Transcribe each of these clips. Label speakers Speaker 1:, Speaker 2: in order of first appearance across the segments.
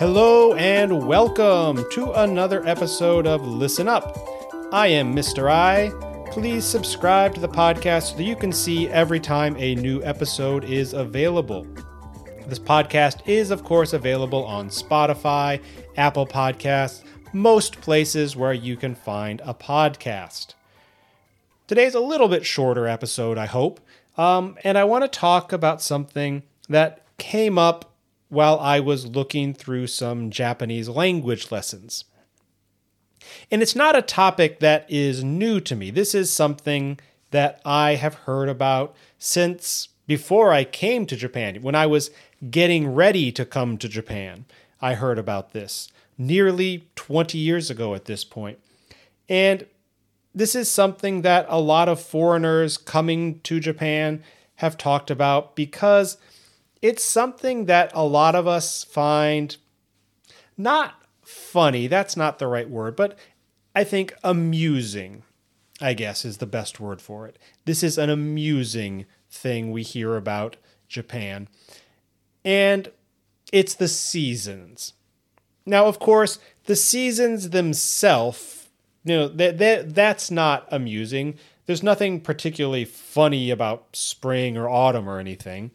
Speaker 1: Hello and welcome to another episode of Listen Up. I am Mr. I. Please subscribe to the podcast so that you can see every time a new episode is available. This podcast is, of course, available on Spotify, Apple Podcasts, most places where you can find a podcast. Today's a little bit shorter episode, I hope, um, and I want to talk about something that came up while I was looking through some Japanese language lessons. And it's not a topic that is new to me. This is something that I have heard about since before I came to Japan. When I was getting ready to come to Japan, I heard about this nearly 20 years ago at this point. And this is something that a lot of foreigners coming to Japan have talked about because it's something that a lot of us find not funny, that's not the right word, but I think amusing, I guess is the best word for it. This is an amusing thing we hear about Japan. And it's the seasons. Now, of course, the seasons themselves, you know, that, that that's not amusing. There's nothing particularly funny about spring or autumn or anything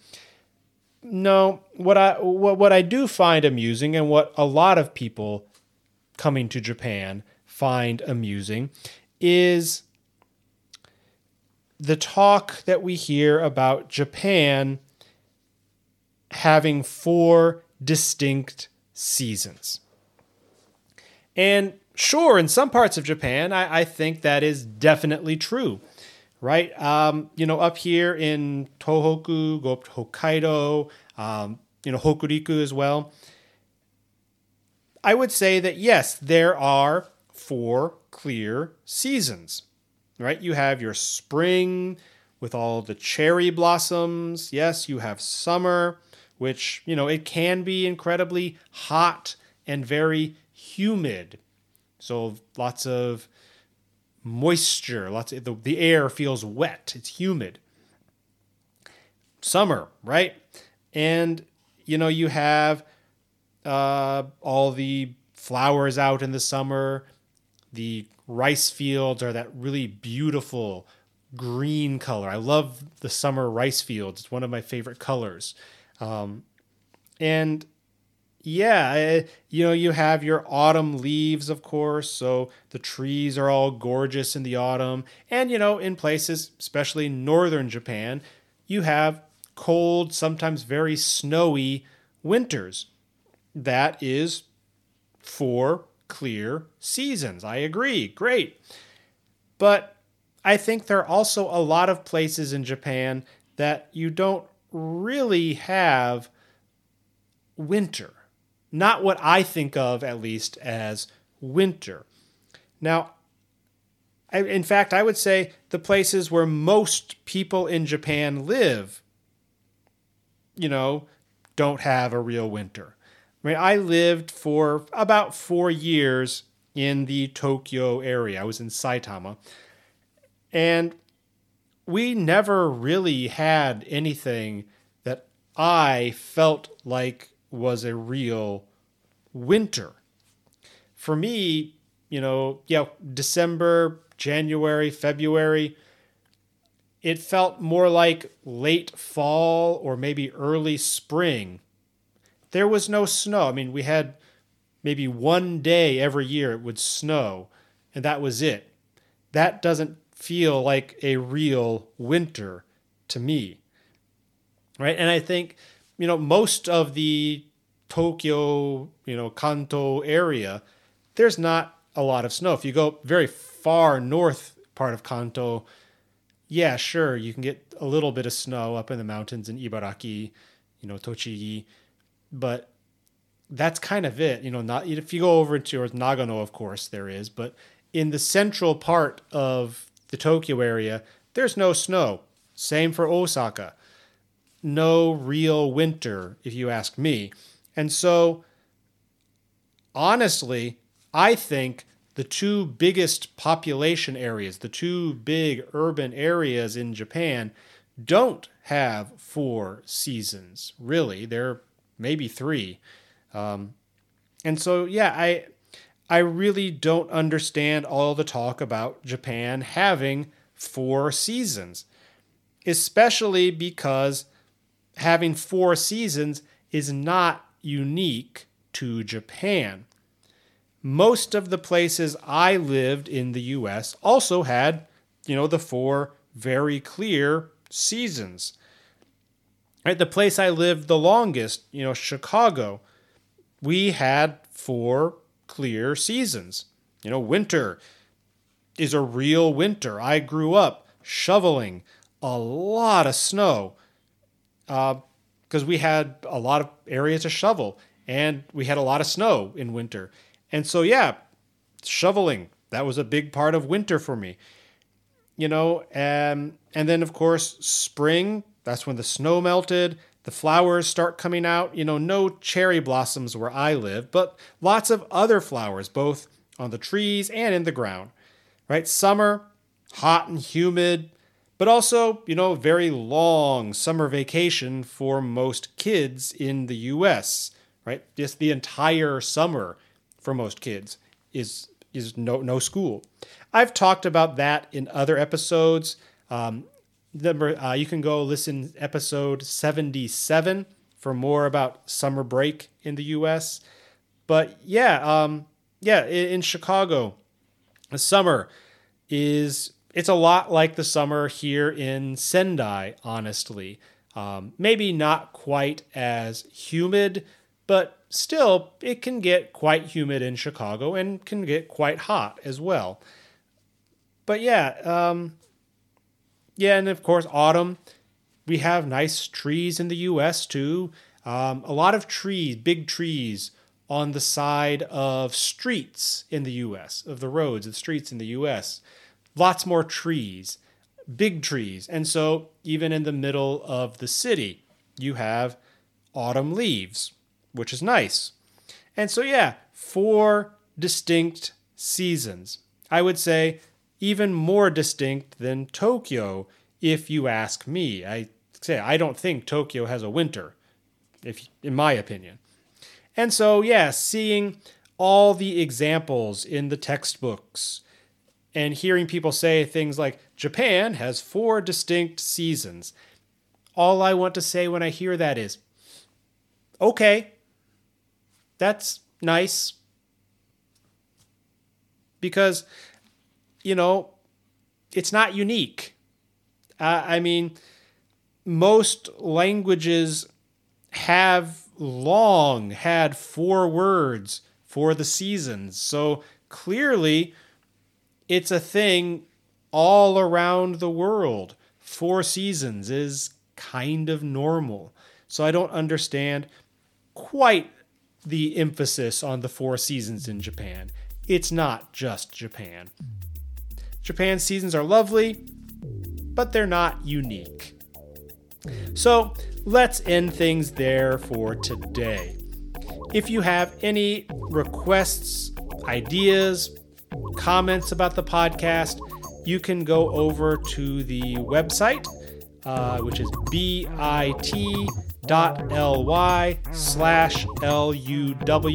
Speaker 1: no, what I what, what I do find amusing and what a lot of people coming to Japan find amusing is the talk that we hear about Japan having four distinct seasons. And sure, in some parts of Japan, I, I think that is definitely true right? Um, you know, up here in Tohoku, go up to Hokkaido, um, you know, Hokuriku as well. I would say that yes, there are four clear seasons, right? You have your spring with all the cherry blossoms. Yes, you have summer, which, you know, it can be incredibly hot and very humid. So lots of moisture, lots of, the, the air feels wet, it's humid. Summer, right? And you know, you have uh, all the flowers out in the summer. The rice fields are that really beautiful green color. I love the summer rice fields. It's one of my favorite colors. Um, and yeah, you know, you have your autumn leaves, of course. So the trees are all gorgeous in the autumn. And, you know, in places, especially northern Japan, you have cold, sometimes very snowy winters. That is four clear seasons. I agree. Great. But I think there are also a lot of places in Japan that you don't really have winter not what I think of, at least, as winter. Now, I, in fact, I would say the places where most people in Japan live, you know, don't have a real winter. I mean, I lived for about four years in the Tokyo area. I was in Saitama. And we never really had anything that I felt like was a real winter. For me, you know, yeah, December, January, February, it felt more like late fall or maybe early spring. There was no snow. I mean, we had maybe one day every year it would snow, and that was it. That doesn't feel like a real winter to me. Right? And I think you know, most of the Tokyo, you know, Kanto area, there's not a lot of snow. If you go very far north part of Kanto, yeah, sure, you can get a little bit of snow up in the mountains in Ibaraki, you know, Tochigi, but that's kind of it. You know, not if you go over to Nagano, of course there is, but in the central part of the Tokyo area, there's no snow. Same for Osaka no real winter, if you ask me. And so, honestly, I think the two biggest population areas, the two big urban areas in Japan, don't have four seasons, really. They're maybe three. Um, And so, yeah, I I really don't understand all the talk about Japan having four seasons, especially because having four seasons is not unique to Japan. Most of the places I lived in the US also had, you know, the four very clear seasons. Right, the place I lived the longest, you know, Chicago, we had four clear seasons. You know, winter is a real winter. I grew up shoveling a lot of snow because uh, we had a lot of areas to shovel and we had a lot of snow in winter. And so, yeah, shoveling, that was a big part of winter for me. You know, and, and then, of course, spring, that's when the snow melted the flowers start coming out. You know, no cherry blossoms where I live, but lots of other flowers, both on the trees and in the ground. Right? Summer, hot and humid, but also, you know, very long summer vacation for most kids in the US, right? Just the entire summer for most kids is is no no school. I've talked about that in other episodes. Um, number uh, you can go listen episode 77 for more about summer break in the us but yeah um yeah in, in chicago the summer is it's a lot like the summer here in sendai honestly um, maybe not quite as humid but still it can get quite humid in chicago and can get quite hot as well but yeah um, yeah, and of course, autumn. We have nice trees in the U.S. too. Um, a lot of trees, big trees on the side of streets in the U.S. of the roads, the streets in the U.S. Lots more trees, big trees, and so even in the middle of the city, you have autumn leaves, which is nice. And so, yeah, four distinct seasons. I would say even more distinct than Tokyo, if you ask me. I say I don't think Tokyo has a winter, if in my opinion. And so, yeah, seeing all the examples in the textbooks and hearing people say things like Japan has four distinct seasons. All I want to say when I hear that is, okay, that's nice. Because you know, it's not unique. Uh, I mean, most languages have long had four words for the seasons. So clearly, it's a thing all around the world. Four seasons is kind of normal. So I don't understand quite the emphasis on the four seasons in Japan. It's not just Japan. Japan's seasons are lovely, but they're not unique. So let's end things there for today. If you have any requests, ideas, comments about the podcast, you can go over to the website, uh, which is bit.ly slash L-U-W-M-I.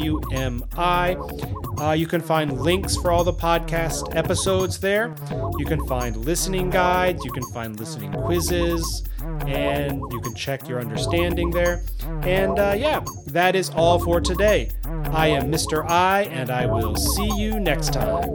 Speaker 1: Uh, you can find links for all the podcast episodes there. You can find listening guides, you can find listening quizzes, and you can check your understanding there. And uh, yeah, that is all for today. I am Mr. I, and I will see you next time.